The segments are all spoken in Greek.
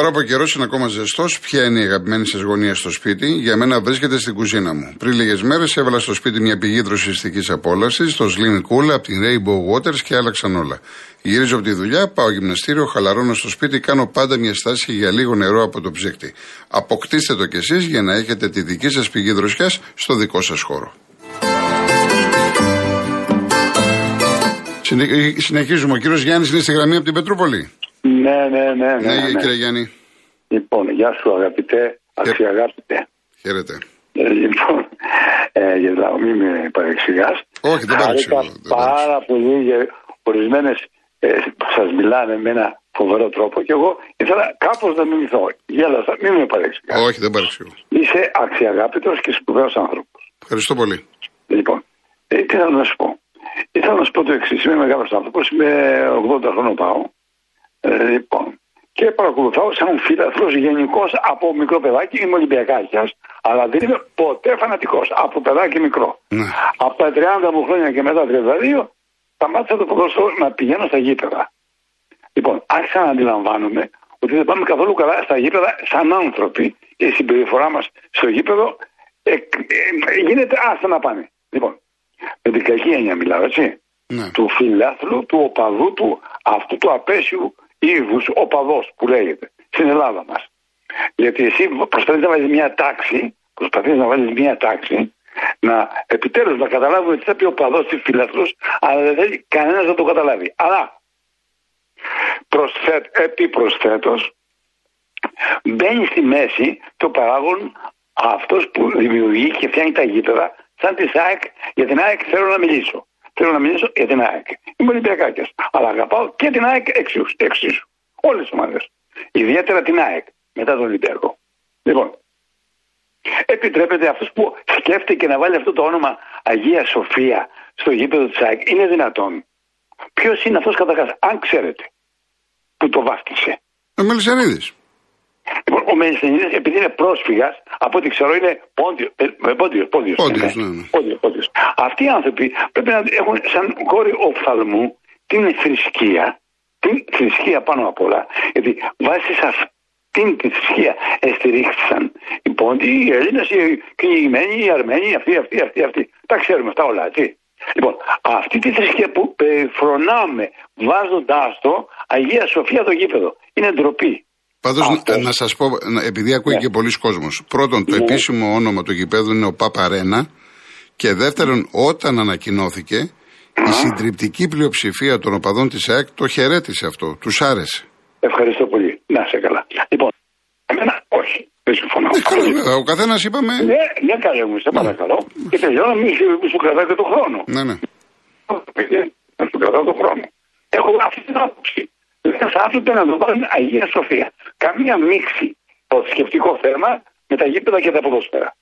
Τώρα που ο καιρός είναι ακόμα ζεστός, ποια είναι η αγαπημένη σας γωνία στο σπίτι, για μένα βρίσκεται στην κουζίνα μου. Πριν λίγες μέρες έβαλα στο σπίτι μια πηγή δροσιστικής απόλαυσης, το Slim Cool από την Rainbow Waters και άλλαξαν όλα. Γυρίζω από τη δουλειά, πάω γυμναστήριο, χαλαρώνω στο σπίτι, κάνω πάντα μια στάση για λίγο νερό από το ψύκτη. Αποκτήστε το κι εσείς για να έχετε τη δική σας πηγή δροσιάς στο δικό σας χώρο. Συνεχίζουμε. Ο κύριος Γιάννης είναι στη γραμμή από την Πετρούπολη. Ναι, ναι, ναι. Ναι, ναι, ναι. κύριε Γιάννη. Λοιπόν, γεια σου αγαπητέ, αξιαγάπητε. Χαίρετε. Ε, λοιπόν, ε, γελάω, μην με παρεξηγάς. Όχι, δεν παρεξηγώ. πάρα πολύ για ορισμένες ε, που σας μιλάνε με ένα φοβερό τρόπο και εγώ ήθελα κάπως να μιμηθώ. Γέλασα, μην με παρεξηγάς. Όχι, δεν παρεξηγώ. Είσαι αξιαγάπητος και σπουδαίος άνθρωπος. Ευχαριστώ πολύ. Λοιπόν, ε, τι θέλω να σου πω. Ήθελα να σου πω το εξής. Είμαι μεγάλος άνθρωπος, είμαι 80 χρόνια πάω. Ε, λοιπόν, και παρακολουθάω σαν φίλαθρο γενικώ από μικρό παιδάκι. Είμαι Ολυμπιακάκια, αλλά δεν είμαι ποτέ φανατικός. Από παιδάκι μικρό. Ναι. Από τα 30 μου χρόνια και μετά 32, σταμάτησα το ποδόσφαιρο να πηγαίνω στα γήπεδα. Λοιπόν, άρχισα να αντιλαμβάνομαι ότι δεν πάμε καθόλου καλά στα γήπεδα σαν άνθρωποι και η συμπεριφορά μας στο γήπεδο ε, ε, γίνεται άστα να πάνε. Λοιπόν, με την κακή έννοια μιλάω, έτσι. Ναι. Του φιλάθλου, του οπαδού του, αυτού του απέσιου είδου οπαδό που λέγεται στην Ελλάδα μας. Γιατί εσύ προσπαθείς να βάλεις μια τάξη, προσπαθείς να βάλεις μια τάξη, να επιτέλους να καταλάβουμε τι θα πει ο παδός, τι φιλαθλό, αλλά δεν θέλει κανένας να το καταλάβει. Αλλά προσθέτ, επιπροσθέτω μπαίνει στη μέση το παράγον αυτός που δημιουργεί και φτιάχνει τα γήπεδα σαν τη ΣΑΕΚ. Για την ΑΕΚ θέλω να μιλήσω. Θέλω να μιλήσω για την ΑΕΚ. Είμαι Ολυμπιακάκια. Αλλά αγαπάω και την ΑΕΚ εξίσου. εξίσου. Όλες τις ομάδες. Ιδιαίτερα την ΑΕΚ μετά τον Ολυμπιακό. Λοιπόν, επιτρέπεται αυτός που σκέφτηκε να βάλει αυτό το όνομα Αγία Σοφία στο γήπεδο της ΑΕΚ. Είναι δυνατόν. Ποιος είναι αυτός καταρχάς, αν ξέρετε, που το βάφτισε. Ο Μελισανίδης. Λοιπόν, ο Μελισανίδη, επειδή είναι πρόσφυγας, από ό,τι ξέρω είναι πόντιος. Ε, πόντιος, πόντιος. Πόντιος, ναι, ναι. Πόντιος, πόντιος. Αυτοί οι άνθρωποι πρέπει να έχουν σαν κόρη οφθαλμού την θρησκεία, την θρησκεία πάνω απ' όλα. Γιατί βάσει σε αυτήν τη θρησκεία εστηρίχθησαν οι πόντιοι, οι Έλληνες, οι κυνηγημένοι, οι Αρμένοι, αυτοί, αυτοί, αυτοί, αυτοί. Τα ξέρουμε αυτά όλα, έτσι. Λοιπόν, αυτή τη θρησκεία που φρονάμε βάζοντάς το Αγία Σοφία το γήπεδο. Είναι ντροπή. Πάντω να σα πω, επειδή ακούει ναι. και πολλοί κόσμο. Πρώτον, το ναι. επίσημο όνομα του γηπέδου είναι ο Παπαρένα. Και δεύτερον, όταν ανακοινώθηκε, η συντριπτική πλειοψηφία των οπαδών τη ΑΕΚ το χαιρέτησε αυτό. Του άρεσε. Ευχαριστώ πολύ. Να σε καλά. Λοιπόν, εμένα όχι. Δεν συμφωνώ. Ε, ο καθένα είπαμε. Ναι, ναι, καλέ μου, σε παρακαλώ. Και τελειώνω, μη σου κρατάει και τον χρόνο. Ναι, ναι. Να σου κρατάω τον χρόνο. Έχω αυτή την άποψη. Δεν θα έπρεπε να το βάλουν Αγία Σοφία καμία μίξη το σκεπτικό θέμα με τα γήπεδα και τα ποδόσφαιρα.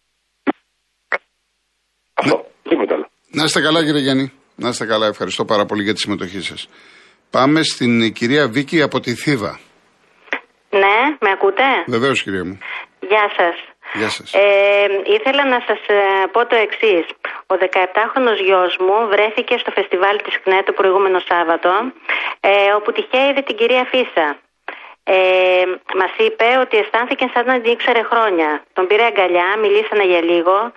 Αυτό, ναι. τίποτα άλλο. Να είστε καλά κύριε Γιάννη. Να είστε καλά, ευχαριστώ πάρα πολύ για τη συμμετοχή σας. Πάμε στην κυρία Βίκη από τη Θήβα. Ναι, με ακούτε; Βεβαίως κυρία μου. Γεια σας. Γεια σας. Ε, ήθελα να σας ε, πω το εξής. Ο 17χρονος γιος μου βρέθηκε στο φεστιβάλ της ΚΝΕ το προηγούμενο Σάββατο, ε, όπου τυχαία είδε την κυρία Φίσα ε, μας είπε ότι αισθάνθηκε σαν να την ήξερε χρόνια. Τον πήρε αγκαλιά, μιλήσανε για λίγο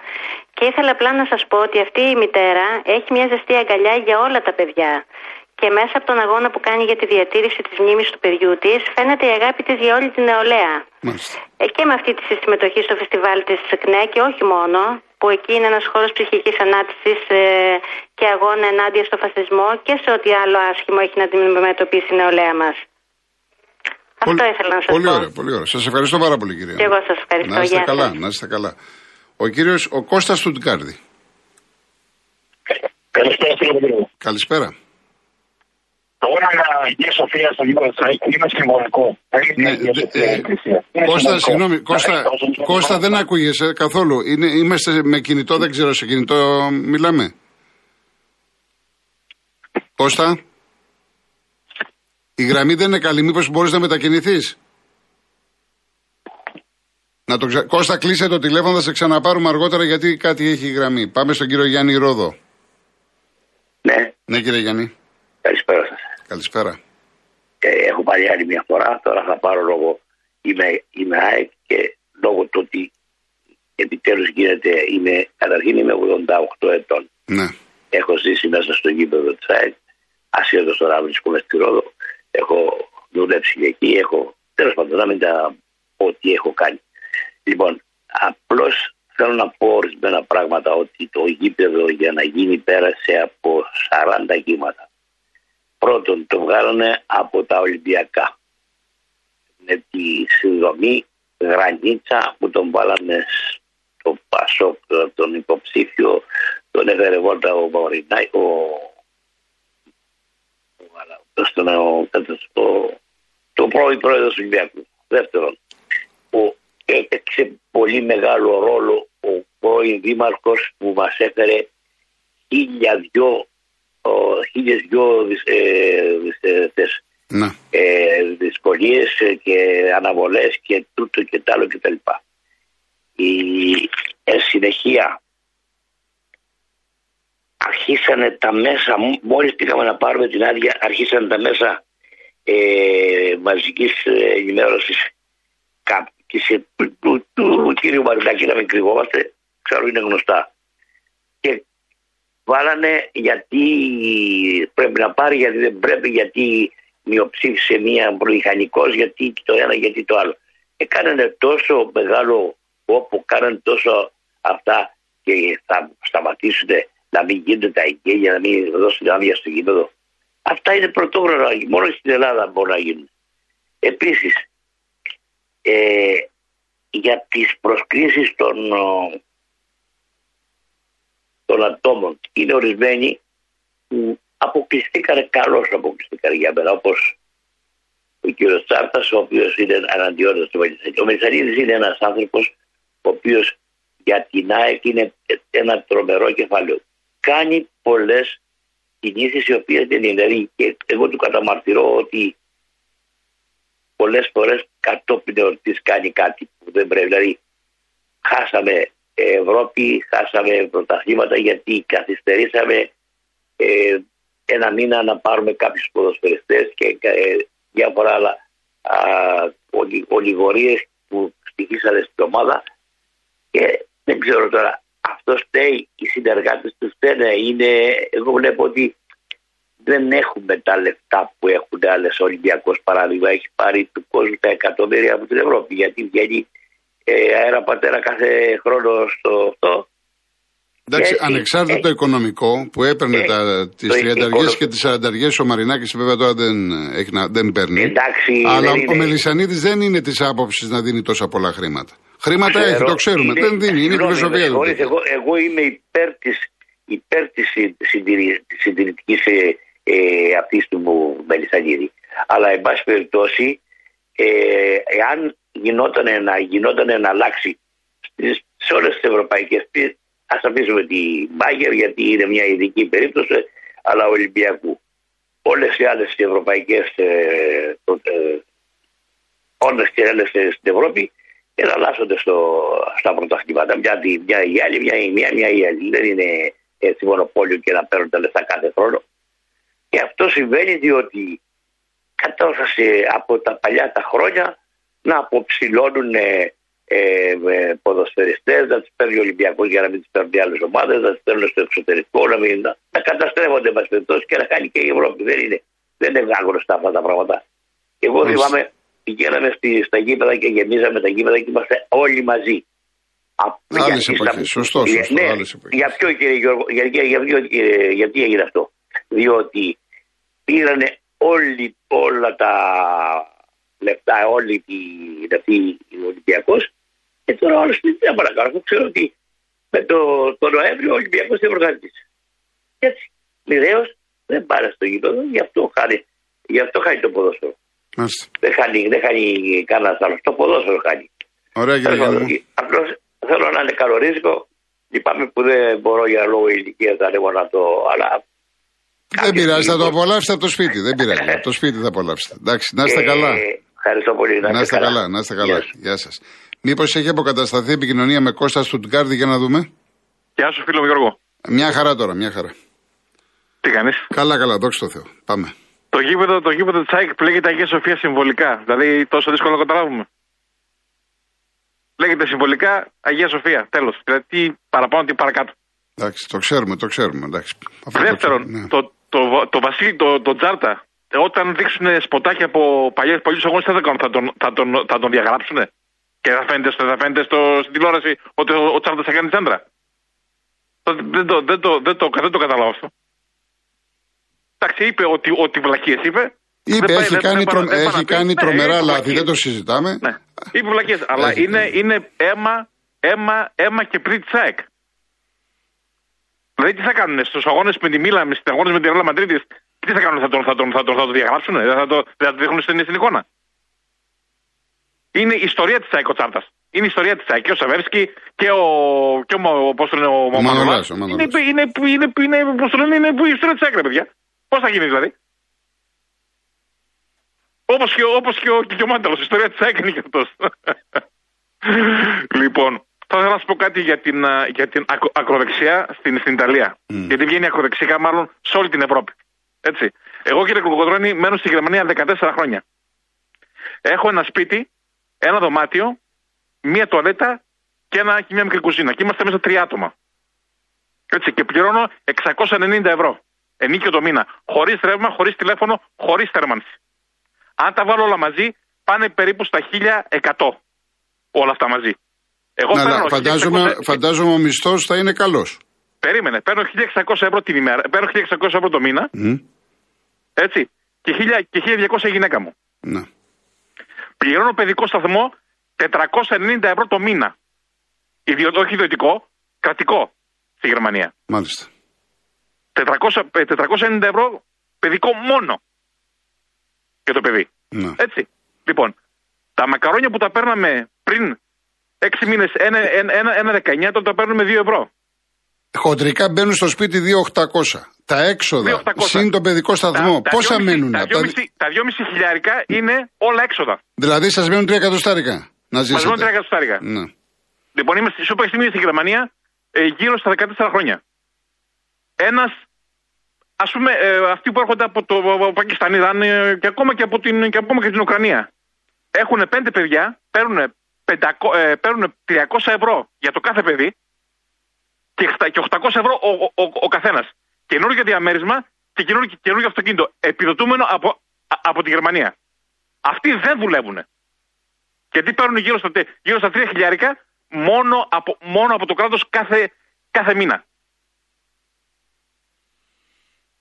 και ήθελα απλά να σας πω ότι αυτή η μητέρα έχει μια ζεστή αγκαλιά για όλα τα παιδιά. Και μέσα από τον αγώνα που κάνει για τη διατήρηση της μνήμης του παιδιού της, φαίνεται η αγάπη της για όλη την νεολαία. Ε, και με αυτή τη συμμετοχή στο φεστιβάλ της ΚΝΕ και όχι μόνο, που εκεί είναι ένας χώρος ψυχικής ανάτηση ε, και αγώνα ενάντια στο φασισμό και σε ό,τι άλλο άσχημο έχει να αντιμετωπίσει η νεολαία μας. Αυτό ήθελα να σας πολύ Ωραία, πολύ ωραία. Σας ευχαριστώ πάρα πολύ, κυρία. Και εγώ σας ευχαριστώ. Να είστε καλά, να είστε καλά. Ο κύριος ο Κώστας Τουτκάρδη. Καλησπέρα, κύριε Καλησπέρα. Το όνομα Αγία Σοφία στο γήπεδο τη είναι συμβολικό. Ναι, ε, Κώστα, συγγνώμη, Κώστα, Κώστα δεν ακούγεσαι καθόλου. Είναι, είμαστε με κινητό, δεν ξέρω σε κινητό μιλάμε. Κώστα. Η γραμμή δεν είναι καλή. Μήπως μπορείς να μετακινηθείς; Να το ξα... Κώστα, κλείσε το τηλέφωνο, θα σε ξαναπάρουμε αργότερα γιατί κάτι έχει η γραμμή. Πάμε στον κύριο Γιάννη Ρόδο. Ναι. Ναι, κύριε Γιάννη. Καλησπέρα σα. Καλησπέρα. Ε, έχω πάρει άλλη μια φορά, τώρα θα πάρω λόγο είμαι, είμαι ΑΕΚ και λόγω του ότι επιτέλους γίνεται, είμαι, καταρχήν είμαι 88 ετών. Ναι. Έχω ζήσει μέσα στο γήπεδο της ΑΕΚ, ασχέτως τώρα βρίσκομαι στη Ρόδο, έχω δουλέψει και εκεί, έχω, τέλος πάντων, να μην τα πω τι έχω κάνει. Λοιπόν, απλώς θέλω να πω ορισμένα πράγματα ότι το γήπεδο για να γίνει πέρασε από 40 κύματα. Πρώτον, το βγάλανε από τα Ολυμπιακά. Με τη συνδρομή Γρανίτσα που τον βάλανε στο Πασόκ, τον υποψήφιο, τον έφερε βόλτα ο Μαουρινάη, ο, ο, ο, το πρώην πρόεδρος του Ολυμπιακού. Δεύτερον, ο, έπαιξε πολύ μεγάλο ρόλο ο πρώην δήμαρχος που μας έφερε χίλια δυο χίλιες δυο ναι. ε, δυσκολίες και αναβολές και τούτο και τ' άλλο και τα λοιπά. Η ε, συνεχεία αρχίσανε τα μέσα, μόλις πήγαμε να πάρουμε την άδεια, αρχίσανε τα μέσα ε, μαζικής ενημέρωσης και σε, του, του, του κύριου Μαρινάκη να μην κρυβόμαστε, ξέρω είναι γνωστά. Και βάλανε γιατί πρέπει να πάρει, γιατί δεν πρέπει, γιατί μειοψήφισε μία προμηχανικό, γιατί το ένα, γιατί το άλλο. Και κάνανε τόσο μεγάλο όπου κάνανε τόσο αυτά και θα σταματήσουν να μην γίνονται τα για να μην δώσουν άδεια στο γήπεδο. Αυτά είναι πρωτόγνωρα, μόνο στην Ελλάδα μπορούν να γίνουν. Επίσης, ε, για τις προσκλήσεις των, των ατόμων. Είναι ορισμένοι που αποκλειστήκαν καλώς αποκλειστήκαν για μένα όπως ο κύριος Τσάρτας ο οποίος είναι αναντιότητας του Μελισσανίδη. Ο Μελισσανίδης είναι ένας άνθρωπος ο οποίος για την ΑΕΚ είναι ένα τρομερό κεφάλαιο. Κάνει πολλές κινήσεις οι οποίες δεν είναι. Δηλαδή και εγώ του καταμαρτυρώ ότι πολλές φορές κατόπιν εορτής κάνει κάτι που δεν πρέπει. Δηλαδή χάσαμε Ευρώπη, χάσαμε πρωταθλήματα γιατί καθυστερήσαμε ε, ένα μήνα να πάρουμε κάποιους ποδοσφαιριστές και ε, διάφορα άλλα ολιγορίες που στοιχήσανε στην ομάδα και δεν ξέρω τώρα αυτό φταίει, οι συνεργάτες του φταίνε, είναι, εγώ βλέπω ότι δεν έχουμε τα λεφτά που έχουν άλλες Ολυμπιακός παράδειγμα. Έχει πάρει του κόσμου τα εκατομμύρια από την Ευρώπη. Γιατί βγαίνει ε, αέρα πατέρα κάθε χρόνο στο αυτό. Εντάξει, ανεξάρτητα το οικονομικό που έπαιρνε ε, τις 30 και τις 40 ο Μαρινάκης, βέβαια τώρα δεν, έχει, δεν παίρνει. Εντάξει, αλλά δεν ο Μελισανίδης δεν είναι της άποψης να δίνει τόσα πολλά χρήματα. Χρήματα Ξέρω, έχει, το ξέρουμε. Είναι, δεν δίνει, είναι η φιλοσοφία του. Εγώ, εγώ είμαι υπέρ τη υπέρ της συντηρητικής ε, ε, αυτής του Μελισανίδη. Αλλά εν πάση περιπτώσει, ε, εάν γινόταν να, γινόταν να αλλάξει σε όλες τις ευρωπαϊκές ας αφήσουμε τη Μπάγκερ γιατί είναι μια ειδική περίπτωση, αλλά Ολυμπιακού. Όλες οι άλλες ευρωπαϊκές ε, ε, όλε και άλλες στην Ευρώπη εναλλάσσονται στο, στα πρωταθλήματα. Μια, μια η άλλη, μια, μια, μια η άλλη. Δεν είναι έτσι μονοπόλιο και να παίρνουν τα λεφτά κάθε χρόνο. Και αυτό συμβαίνει διότι κατόρθωσε από τα παλιά τα χρόνια να αποψηλώνουν ε, ε, ποδοσφαιριστές, να τις παίρνει ο Ολυμπιακός για να μην τις παίρνει άλλες ομάδες, να τις παίρνουν στο εξωτερικό, να, μην, να, να καταστρέφονται μας περιπτώσει και να κάνει και η Ευρώπη. Δεν είναι, δεν είναι γνωστά αυτά τα πράγματα. Εγώ θυμάμαι, πηγαίναμε στη, στα γήπεδα και γεμίζαμε τα γήπεδα και είμαστε όλοι μαζί. Άλλες εποχές, σωστό, σωστό, ναι, Για ποιο κύριε Γιώργο, για, για, για, γιατί έγινε αυτό διότι πήρανε όλοι, όλα τα λεφτά, όλη τη λεφτή ο Ολυμπιακός. Και τώρα όλο στην δεν παρακαλώ. Ξέρω ότι με το, το Νοέμβριο ο Ολυμπιακός δεν προκαλείται. Έτσι. Μοιραίως δεν πάρε στο γήπεδο, γι' αυτό χάνει, γι αυτό χάνει το ποδόσφαιρο. Μάλιστα. Δεν χάνει, δεν χάνει κανένας άλλος. Το ποδόσφαιρο χάνει. Ωραία, κύριε Απλώς θέλω να είναι καλό Λυπάμαι που δεν μπορώ για λόγω ηλικίας να το. Αλλά δεν πειράζει, θα το απολαύσετε από το σπίτι. Δεν πειράζει. από το σπίτι θα απολαύσετε. Εντάξει, να είστε καλά. Ευχαριστώ πολύ. Να, είστε καλά. Να είστε καλά. Γεια σας. Μήπως έχει αποκατασταθεί επικοινωνία με Κώστα Στουτγκάρδη για να δούμε; Γεια σου, φίλο Γιώργο. Μια χαρά τώρα, μια χαρά. Τι κάνεις; Καλά, καλά, δόξα τω Θεώ. Πάμε. Το γήπεδο, το γήπεδο της ΑΕΚ πλέγεται Αγία Σοφία συμβολικά. Δηλαδή τόσο δύσκολο να καταλάβουμε. Λέγεται συμβολικά Αγία Σοφία. Τέλος. Δηλαδή τι παραπάνω, τι παρακάτω. Εντάξει, το ξέρουμε, το ξέρουμε. Εντάξει. Αυτό το Δεύτερον, ξέρουμε, ναι. το, το, το, Βασίλη, το, το Τζάρτα, ε, όταν δείξουν σποτάκια από παλιές παλιού αγώνες, τι θα κάνουν, θα τον, θα τον, θα τον διαγράψουν. Και θα φαίνεται, στο- θα φαίνεται στο, στην τηλεόραση ότι ο, ο Τζάρτα θα κάνει τσάντρα. Το- Δεν το, δεν, το, δεν, το, δεν το καταλάβω αυτό. Εντάξει, είπε ότι, ότι βλακίες είπε. Είπε, Δεν πάει- έχει δεν- κάνει, δεν πάει- τρο- δεν πάει έχει να πει. κάνει Ναι, τρομερά είπε λάθη, βλακίες. δεν το συζητάμε. Ναι. Είπε βλακίες. Αλλά Έχει είναι, κάνει. είναι αίμα, αίμα, αίμα και πριν τη ΑΕΚ. Δηλαδή τι θα κάνουν στους αγώνες με τη Μίλα, στου αγώνες με τη Ρεάλ Μαντρίτη, τι θα κάνουν, θα τον, θα τον, θα τον, θα τον διαγράψουν, δεν θα το, δεν θα το δείχνουν στην, στην εικόνα. Είναι η ιστορία της ΑΕΚ ο Τσάρτας. Είναι η ιστορία της ΑΕΚ και ο Σαβέρσκι και ο. Και ο, πώς το λένε, ο, Ο Μανολάς, Μανολάς. ο Είναι, Μανολάς. είναι, είναι, είναι, είναι, πώς το λένε, είναι η ιστορία της ΑΕΚ, ρε παιδιά. Πώς θα γίνει δηλαδή. Όπως και, όπως και, ο, και ο Μάνταλος, η ιστορία της ΑΕΚ είναι και αυτός. λοιπόν, θα ήθελα να σα πω κάτι για την, α, για την ακρο- ακροδεξιά στην, στην Ιταλία. Γιατί βγαίνει ακροδεξιά μάλλον σε όλη την Ευρώπη. Έτσι. Εγώ κύριε Κοκοδρόνη μένω στη Γερμανία 14 χρόνια. Έχω ένα σπίτι, ένα δωμάτιο, μία τουαλέτα και, ένα, και μια μικρή κουζίνα. Και είμαστε μέσα τρία άτομα. Έτσι. Και πληρώνω 690 ευρώ. Ενίκιο το μήνα. Χωρίς ρεύμα, χωρίς τηλέφωνο, χωρίς θέρμανση. Αν τα βάλω όλα μαζί, πάνε περίπου στα 1100. Όλα αυτά μαζί. Εγώ Ναι, αλλά παίρνω φαντάζομαι, 1600 φαντάζομαι ο μισθός θα είναι καλός. Περίμενε. Παίρνω 1600 ευρώ την ημέρα. Παίρνω 1600 ευρώ το μήνα. Έτσι. Και, 1000 και 1200 η γυναίκα μου. Ναι. Πληρώνω παιδικό σταθμό 490 ευρώ το μήνα. Ιδιο, όχι ιδιωτικό, κρατικό στη Γερμανία. Μάλιστα. 400, ε, 490 ευρώ παιδικό μόνο για το παιδί. Ναι. Έτσι. Λοιπόν, τα μακαρόνια που τα παίρναμε πριν 6 μήνες, ένα, ένα, ένα, ένα 19, τώρα τα παίρνουμε 2 ευρώ. Χοντρικά μπαίνουν στο σπίτι 2.800. Τα έξοδα, 2.800. συν τον παιδικό σταθμό, Τα- τα πόσα 2,5 μένουν. Τα από τα- 2,5 τα 2,5 χιλιάρικα είναι όλα έξοδα. Δηλαδή σας μένουν 3 εκατοστάρικα να Μας ζήσετε. μένουν 3 εκατοστάρικα. Ναι. Λοιπόν, είμαι, σου είπα στιγμή στη Γερμανία ε, γύρω στα 14 χρόνια. Ένας, ας πούμε, ε, αυτοί που έρχονται από το από Πακιστάν, Ιράν ε, και, ακόμα και από την, και ακόμα και την Ουκρανία, έχουν πέντε παιδιά, παίρνουν, 500, ε, παίρνουν 300 ευρώ για το κάθε παιδί και, χτα- και 800 ευρώ ο, ο, ο, ο καθένας. Καινούργιο διαμέρισμα και καινούργιο, καινούργιο αυτοκίνητο. Επιδοτούμενο από, α- από τη Γερμανία. Αυτοί δεν δουλεύουν. Γιατί παίρνουν γύρω στα, τε- γύρω στα 3 χιλιάρικα μόνο από, μόνο από το κράτος κάθε, κάθε μήνα.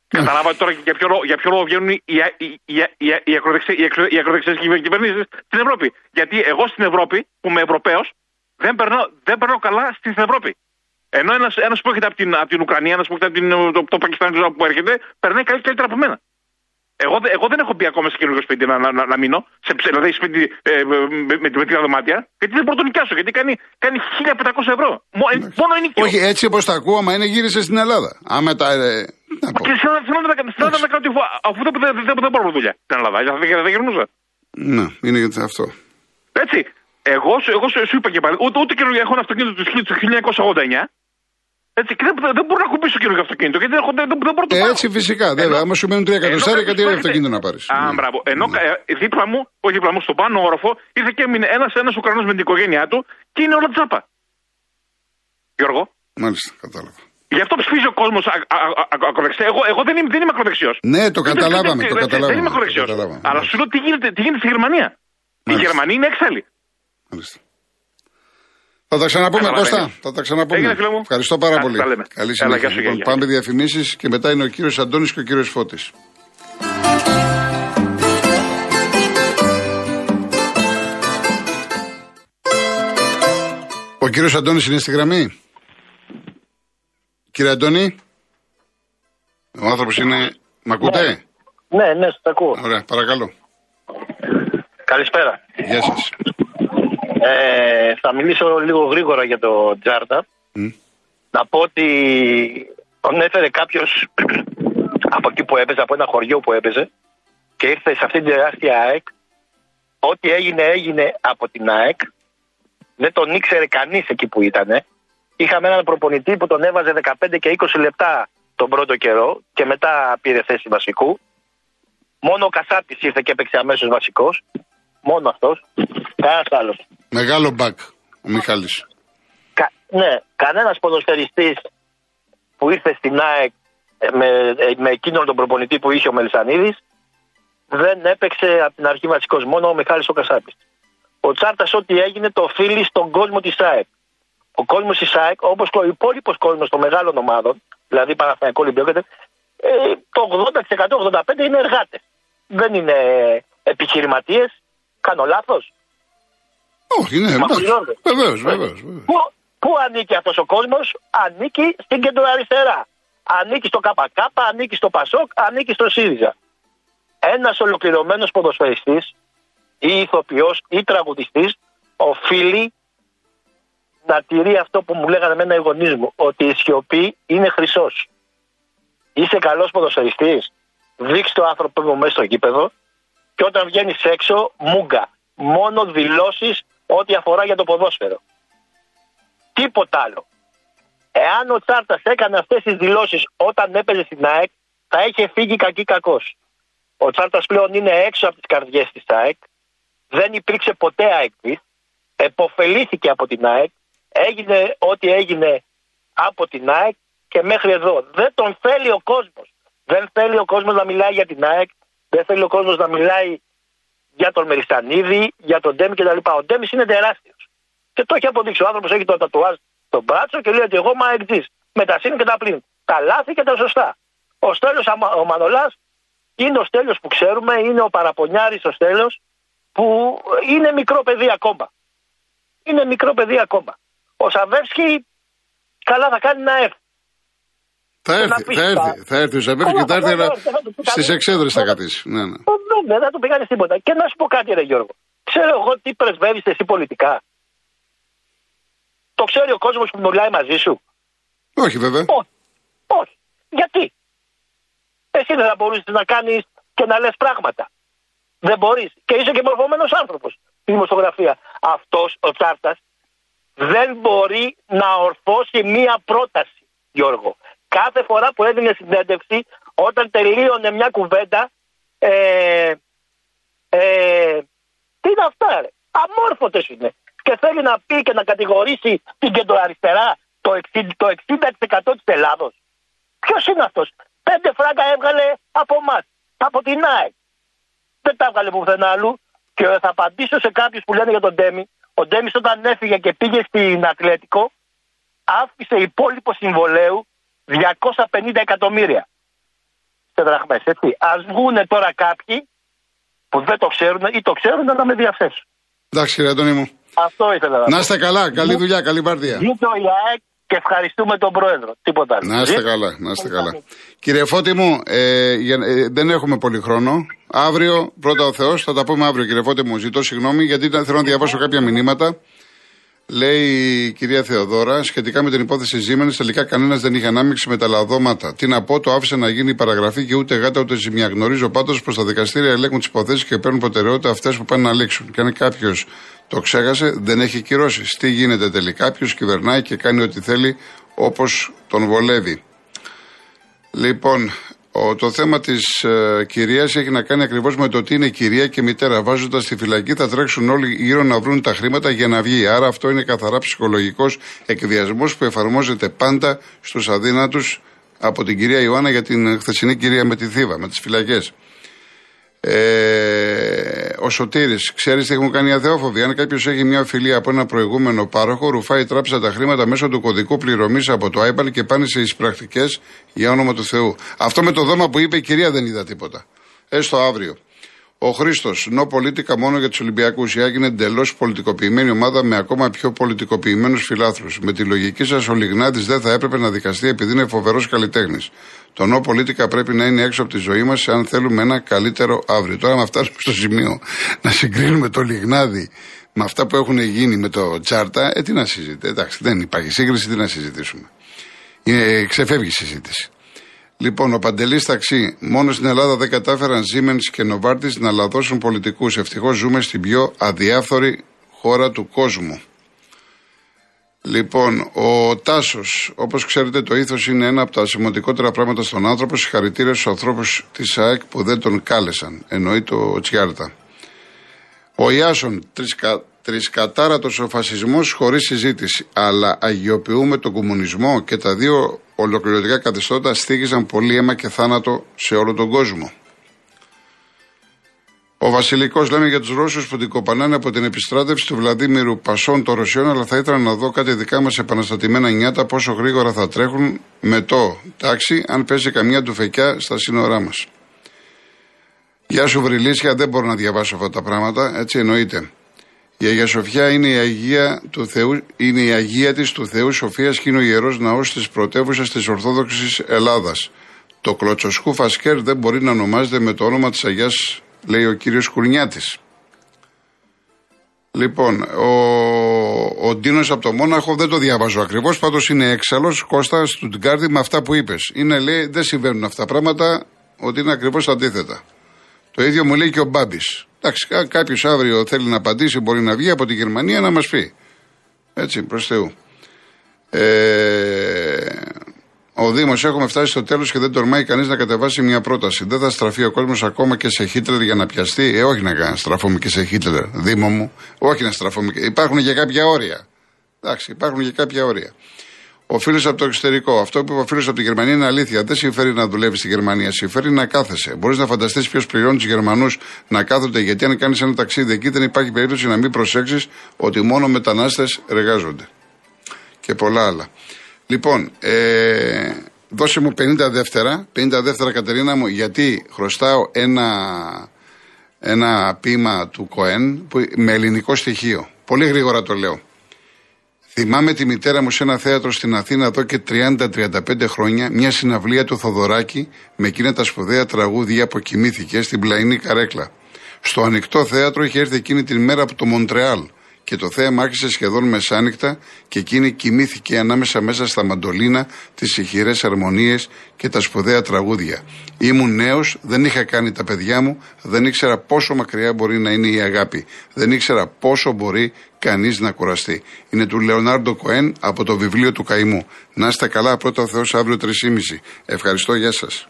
Καταλάβατε τώρα για ποιο, λόγο- για ποιο λόγο βγαίνουν οι, οι, οι, οι, οι, ακροδεξι- οι εξω- οι ακροδεξιές κυβερνήσεις στην Ευρώπη. Γιατί εγώ στην Ευρώπη, που είμαι Ευρωπαίος, δεν περνάω, δεν περνάω καλά στην Ευρώπη. Ενώ ένας, ένας που έρχεται από την, από την Ουκρανία, ένας που έρχεται από την, το, το Πακιστάν που έρχεται, περνάει καλύ- καλύτερα από μένα. Εγώ, δε- εγώ δεν έχω μπει ακόμα σε καινούργιο σπίτι να, να, να, να μείνω, σε, ψε- δηλαδή σπίτι ε, με, με, με, με τρία δωμάτια, γιατί δεν μπορώ να το νοικιάσω, γιατί κάνει, κάνει 1500 ευρώ. Μο, ε, μόνο ενοικιό. Όχι, έτσι όπως τα ακούω, άμα είναι γύρισε στην Ελλάδα. Άμα τα. ε, να πω. Και στην Ελλάδα- στην Ελλάδα στην Ελλάδα δεν κάνω τη φο- αφού δεν, δεν, δεν, δεν μπορώ δουλειά στην Ελλάδα. Δεν, δεν, δεν γυρνούσα. Ναι, είναι γιατί αυτό. Έτσι. Εγώ, σου- εγώ σου, σου είπα και πάλι, ούτε, ούτε καινούργιο έχω ένα αυτοκίνητο του 1989. Έτσι, και δεν, δεν μπορώ να κουμπίσω καινούργιο αυτοκίνητο, γιατί δεν, έχω- δεν, δεν μπορώ να το Ε, πάρω. έτσι φυσικά. Ενώ- Βέβαια, άμα σου μένουν 3 εκατοστάρια, ενώ κάτι κάποιος αυτοκίνητο έρχεται- να πάρεις. Α, μπράβο. Ενώ ε, δίπλα μου, όχι δίπλα μου, στον πάνω όροφο, ήρθε και έμεινε ένας ένας Ουκρανός με την οικογένειά του και είναι όλα τζάπα. Γιώργο. Μάλιστα, κατάλαβα. Γι' αυτό ψηφίζει ο κόσμος ακροδεξιά. Εγώ, εγώ δεν είμαι, δεν είμαι ακροδεξιός. Ναι, το καταλάβαμε, το Δεν καταλάβαμε. είμαι το ακροδεξιό. καταλάβαμε. Αλλά σου λέω τι γίνεται, τι γίνεται στη Γερμανία. Οι Μάλιστα. Γερμανοί είναι έξαλλοι. Μάλιστα. Θα τα ξαναπούμε, Καταλαβαίνεις. Κώστα. Θα τα ξαναπούμε. Έγινε, φίλε μου. Ευχαριστώ πάρα Ας πολύ. τα λέμε. Καλή Έλα, συνέχεια. γεια σου, Λοιπόν, γεια, πάμε διαφημίσεις και μετά είναι ο κύριος Αντώνης και ο κύριος Φώτης. Ο κύριος Αντώνης είναι στη γραμμή. Κύριε Αντώνη. Ο άνθρωπος είναι... Μ' ακούτε; Ναι, ναι, σας ακούω. Ωραία, παρακαλώ. Καλησπέρα. Γεια σας. Ε, θα μιλήσω λίγο γρήγορα για το Τζάρτα. Μμ. Να πω ότι τον έφερε κάποιος από εκεί που έπαιζε, από ένα χωριό που έπαιζε και ήρθε σε αυτήν την τεράστια ΑΕΚ. Ό,τι έγινε, έγινε από την ΑΕΚ. Δεν τον ήξερε κανείς εκεί που ήταν. Είχαμε έναν προπονητή που τον έβαζε 15 και 20 λεπτά τον πρώτο καιρό και μετά πήρε θέση βασικού. Μόνο ο Κασάπης ήρθε και έπαιξε αμέσως βασικός. Μόνο αυτός. Κανένας άλλος. Μεγάλο μπακ. ο Μιχάλης. Κα, ναι, κανένας ποδοσφαιριστής που ήρθε στην ΑΕΚ ε, με, ε, με εκείνον τον προπονητή που είχε ο Μελισανίδης δεν έπαιξε από την αρχή βασικός μόνο ο Μιχάλης ο Κασάπης. Ο Τσάρτας, ό,τι έγινε, το οφείλει στον κόσμο της ΑΕΚ. Ο κόσμος της ΑΕΚ, όπως και ο υπόλοιπος κόσμος των μεγάλων ομάδων, δηλαδή Παναθηναϊκό Ολυμπιακό, ε, το 80%-85% είναι εργάτες. Δεν είναι επιχειρηματίες. Κάνω λάθος; Όχι, ναι, βεβαίως, βεβαίως. Πού, πού ανήκει αυτός ο κόσμος, ανήκει στην κεντροαριστερά. Ανήκει στο ΚΚ, ανήκει στο ΠΑΣΟΚ, ανήκει στο ΣΥΡΙΖΑ. Ένας ολοκληρωμένος ποδοσφαιριστής ή ηθοποιός ή τραγουδιστής οφείλει να τηρεί αυτό που μου λέγανε εμένα οι γονείς μου, ότι η σιωπή είναι χρυσός. Είσαι καλός ποδοσφαιριστής, δείξτε το άνθρωπο που μέσα στο γήπεδο και όταν βγαίνεις έξω, μούγκα. Μόνο δηλώσεις ό,τι αφορά για το ποδόσφαιρο. Τίποτα άλλο. Εάν ο Τσάρτας έκανε αυτές τις δηλώσεις όταν έπαιζε στην ΑΕΚ, θα είχε φύγει κακή κακός. Ο Τσάρτας πλέον είναι έξω από τις καρδιές της ΑΕΚ. Δεν υπήρξε ποτέ ΑΕΚ. Εποφελήθηκε από την ΑΕΚ. Έγινε ό,τι έγινε από την ΑΕΚ και μέχρι εδώ. Δεν τον θέλει ο κόσμος. Δεν θέλει ο κόσμος να μιλάει για την ΑΕΚ. Δεν θέλει ο κόσμος να μιλάει για τον Μεριστανίδη, για τον Ντέμι κτλ. Ο Ντέμις είναι τεράστιος. Και το έχει αποδείξει. Ο άνθρωπος έχει το τατουάζ στον μπράτσο και λέει ότι εγώ είμαι αεκτζή. Με τα συν και τα πλήν. Τα λάθη και τα σωστά. Ο Στέλιος ο Μανολάς είναι ο Στέλιος που ξέρουμε, είναι ο παραπονιάρης ο Στέλιος που είναι μικρό παιδί ακόμα. Είναι μικρό παιδί ακόμα. Ο Σαβέρσκι καλά θα κάνει να έρθει. Θα έρθει, θα έρθει, θα έρθει ο Σαβέρσκι και θα έρθει στις εξέδρες θα κατήσει. Ναι, ναι. Δεν θα του πήγανε τίποτα. Και να σου πω κάτι, Ρε Γιώργο. Ξέρω εγώ τι πρεσβεύεις εσύ πολιτικά. Το ξέρει ο κόσμος που μιλάει μαζί σου. Όχι, βέβαια. Όχι. Όχι. Γιατί; Εσύ δεν θα μπορούσε να κάνεις και να λες πράγματα. Δεν μπορείς. Και είσαι και μορφωμένος άνθρωπος στη δημοσιογραφία. Αυτός ο Τσάρτας δεν μπορεί να ορθώσει μία πρόταση, Γιώργο. Κάθε φορά που έδινε συνέντευξη, όταν τελείωνε μια κουβέντα, ε, ε, τι είναι αυτά, ρε; Αμόρφωτες είναι. Και θέλει να πει και να κατηγορήσει την κεντροαριστερά το 60%, το 60 της Ελλάδος. Ποιος είναι αυτός; Πέντε φράγκα έβγαλε από εμάς, από την ΑΕΚ. Δεν τα έβγαλε πουθενά άλλου. Και θα απαντήσω σε κάποιους που λένε για τον Ντέμι. Ο Ντέμις όταν έφυγε και πήγε στην Ατλέτικο, άφησε υπόλοιπο συμβολέου 250 εκατομμύρια σε δραχμές, έτσι. Ας βγουν τώρα κάποιοι που δεν το ξέρουν ή το ξέρουν να με διαθέσουν. Εντάξει κύριε Αντώνη μου. Αυτό ήθελα να Να είστε καλά, καλή δουλειά, καλή βάρδια. Ζήτω η ΑΕΚ και ευχαριστούμε τον Πρόεδρο. Τίποτα άλλο. Να είστε καλά, να είστε καλά. Κύριε Φώτη μου, ε, για, ε, δεν έχουμε πολύ χρόνο. Αύριο, πρώτα ο Θεός, θα τα πούμε αύριο, κύριε Φώτη μου. Ζητώ συγγνώμη γιατί ήταν, θέλω να διαβάσω κάποια μηνύματα. Λέει η κυρία Θεοδώρα, σχετικά με την υπόθεση Ζήμενη, τελικά κανένας δεν είχε ανάμειξη με τα λαδώματα. Τι να πω, το άφησε να γίνει η παραγραφή και ούτε γάτα ούτε ζημιά. Γνωρίζω πάντω πως τα δικαστήρια ελέγχουν τις υποθέσεις και παίρνουν προτεραιότητα αυτές που πάνε να λήξουν. Και αν κάποιος το ξέχασε, δεν έχει κυρώσεις. Τι γίνεται τελικά, ποιος κυβερνάει και κάνει ό,τι θέλει όπως τον βολεύει. Λοιπόν, ο, το θέμα της ε, κυρίας έχει να κάνει ακριβώς με το τι είναι κυρία και μητέρα. Βάζοντας στη φυλακή θα τρέξουν όλοι γύρω να βρουν τα χρήματα για να βγει. Άρα αυτό είναι καθαρά ψυχολογικός εκδιασμό που εφαρμόζεται πάντα στους αδύνατους από την κυρία Ιωάννα για την χθεσινή κυρία με τη Θήβα, με τις φυλακές. Ε, ο Σωτήρης, ξέρεις τι έχουν κάνει οι αθεόφοβοι; Αν κάποιος έχει μια φιλία από ένα προηγούμενο πάροχο, ρουφάει η τράπεζα τα χρήματα μέσω του κωδικού πληρωμής από το iPad και πάνε σε εισπρακτικές για όνομα του Θεού. Αυτό με το δώμα που είπε η κυρία δεν είδα τίποτα. Έστω αύριο. Ο Χρήστος, νο πολίτικα μόνο για τους Ολυμπιακούς. Η Άκη είναι εντελώς πολιτικοποιημένη ομάδα με ακόμα πιο πολιτικοποιημένους φιλάθλους. Με τη λογική σας, ο Λιγνάδη δεν θα έπρεπε να δικαστεί επειδή είναι φοβερός καλλιτέχνης. Το νο πολίτικα πρέπει να είναι έξω από τη ζωή μας αν θέλουμε ένα καλύτερο αύριο. Τώρα, να φτάσουμε στο σημείο να συγκρίνουμε το Λιγνάδη με αυτά που έχουν γίνει με το Τσάρτα, ε, τι να συζητήσουμε. Εντάξει, δεν υπάρχει σύγκριση, τι να συζητήσουμε. Είναι, ξεφεύγει η συζήτηση. Λοιπόν, ο Παντελής Ταξί, μόνο στην Ελλάδα δεν κατάφεραν Siemens και Novartis να λαδώσουν πολιτικούς. Ευτυχώς ζούμε στην πιο αδιάφθορη χώρα του κόσμου. Λοιπόν, ο Τάσος, όπως ξέρετε, το ήθος είναι ένα από τα σημαντικότερα πράγματα στον άνθρωπο. Συγχαρητήρια στους ανθρώπους της ΑΕΚ που δεν τον κάλεσαν. Εννοεί το Τσιάρτα. Ο Ιάσον, Τρισκατάρατος ο φασισμός χωρίς συζήτηση. Αλλά αγιοποιούμε τον κομμουνισμό και τα δύο ολοκληρωτικά καθεστώτα στήγησαν πολύ αίμα και θάνατο σε όλο τον κόσμο. Ο Βασιλικός λέμε για τους Ρώσους που την κοπανάνε από την επιστράτευση του Βλαδίμηρου Πασών των Ρωσιών, αλλά θα ήθελα να δω κάτι δικά μας επαναστατημένα νιάτα πόσο γρήγορα θα τρέχουν με το τάξη, αν πέσει καμιά τουφεκιά στα σύνορά μας. Γεια σου Βρυλίσια, δεν μπορώ να διαβάσω αυτά τα πράγματα, έτσι εννοείται. Η Αγία Σοφιά είναι η Αγία, του Θεού, είναι η Αγία της του Θεού Σοφίας και είναι ο Ιερός Ναός της πρωτεύουσας της Ορθόδοξης Ελλάδας. Το κλωτσοσκού Φασκέρ δεν μπορεί να ονομάζεται με το όνομα της Αγιάς, λέει ο κύριος Κουρνιάτης. Λοιπόν, ο, ο Ντίνος από το Μόναχο δεν το διαβάζω ακριβώς, πάντως είναι έξαλλος, Κώστας, Στουτγκάρδη με αυτά που είπες. Είναι, λέει, δεν συμβαίνουν αυτά πράγματα, ότι είναι ακριβώς αντίθετα. Το ίδιο μου λέει και ο Μπάμπης. Εντάξει, κάποιος αύριο θέλει να απαντήσει, μπορεί να βγει από τη Γερμανία να μας πει. Έτσι, προς Θεού. Ε, ο Δήμος, έχουμε φτάσει στο τέλος και δεν τορμάει κανείς να κατεβάσει μια πρόταση. Δεν θα στραφεί ο κόσμος ακόμα και σε Χίτλερ για να πιαστεί. Ε, όχι να στραφούμε και σε Χίτλερ, Δήμο μου. Όχι να στραφούμε. Υπάρχουν και κάποια όρια. Εντάξει, υπάρχουν και κάποια όρια. Ο φίλος από το εξωτερικό. Αυτό που είπε ο φίλος από τη Γερμανία είναι αλήθεια. Δεν συμφέρει να δουλεύει στη Γερμανία. Συμφέρει να κάθεσαι. Μπορείς να φανταστείς ποιος πληρώνει τους Γερμανούς να κάθονται. Γιατί αν κάνεις ένα ταξίδι εκεί, δεν υπάρχει περίπτωση να μην προσέξεις ότι μόνο μετανάστες εργάζονται. Και πολλά άλλα. Λοιπόν, ε, δώσε μου 50 δεύτερα. 50 δεύτερα, Κατερίνα μου, γιατί χρωστάω ένα, ένα ποίημα του Κοέν που, με ελληνικό στοιχείο. Πολύ γρήγορα το λέω. Θυμάμαι τη μητέρα μου σε ένα θέατρο στην Αθήνα εδώ και 30-35 χρόνια, μια συναυλία του Θοδωράκη με εκείνα τα σπουδαία τραγούδια που κοιμήθηκε στην πλαϊνή καρέκλα. Στο ανοιχτό θέατρο είχε έρθει εκείνη την μέρα από το Μοντρεάλ και το θέαμα άρχισε σχεδόν μεσάνυχτα και εκείνη κοιμήθηκε ανάμεσα μέσα στα μαντολίνα, τις ηχηρές αρμονίες και τα σπουδαία τραγούδια. Ήμουν νέος, δεν είχα κάνει τα παιδιά μου, δεν ήξερα πόσο μακριά μπορεί να είναι η αγάπη. Δεν ήξερα πόσο μπορεί κανείς να κουραστεί. Είναι του Λεωνάρντο Κοέν από το βιβλίο του Καημού. Να είστε καλά, πρώτα ο Θεός αύριο 3.30. Ευχαριστώ, γεια σας.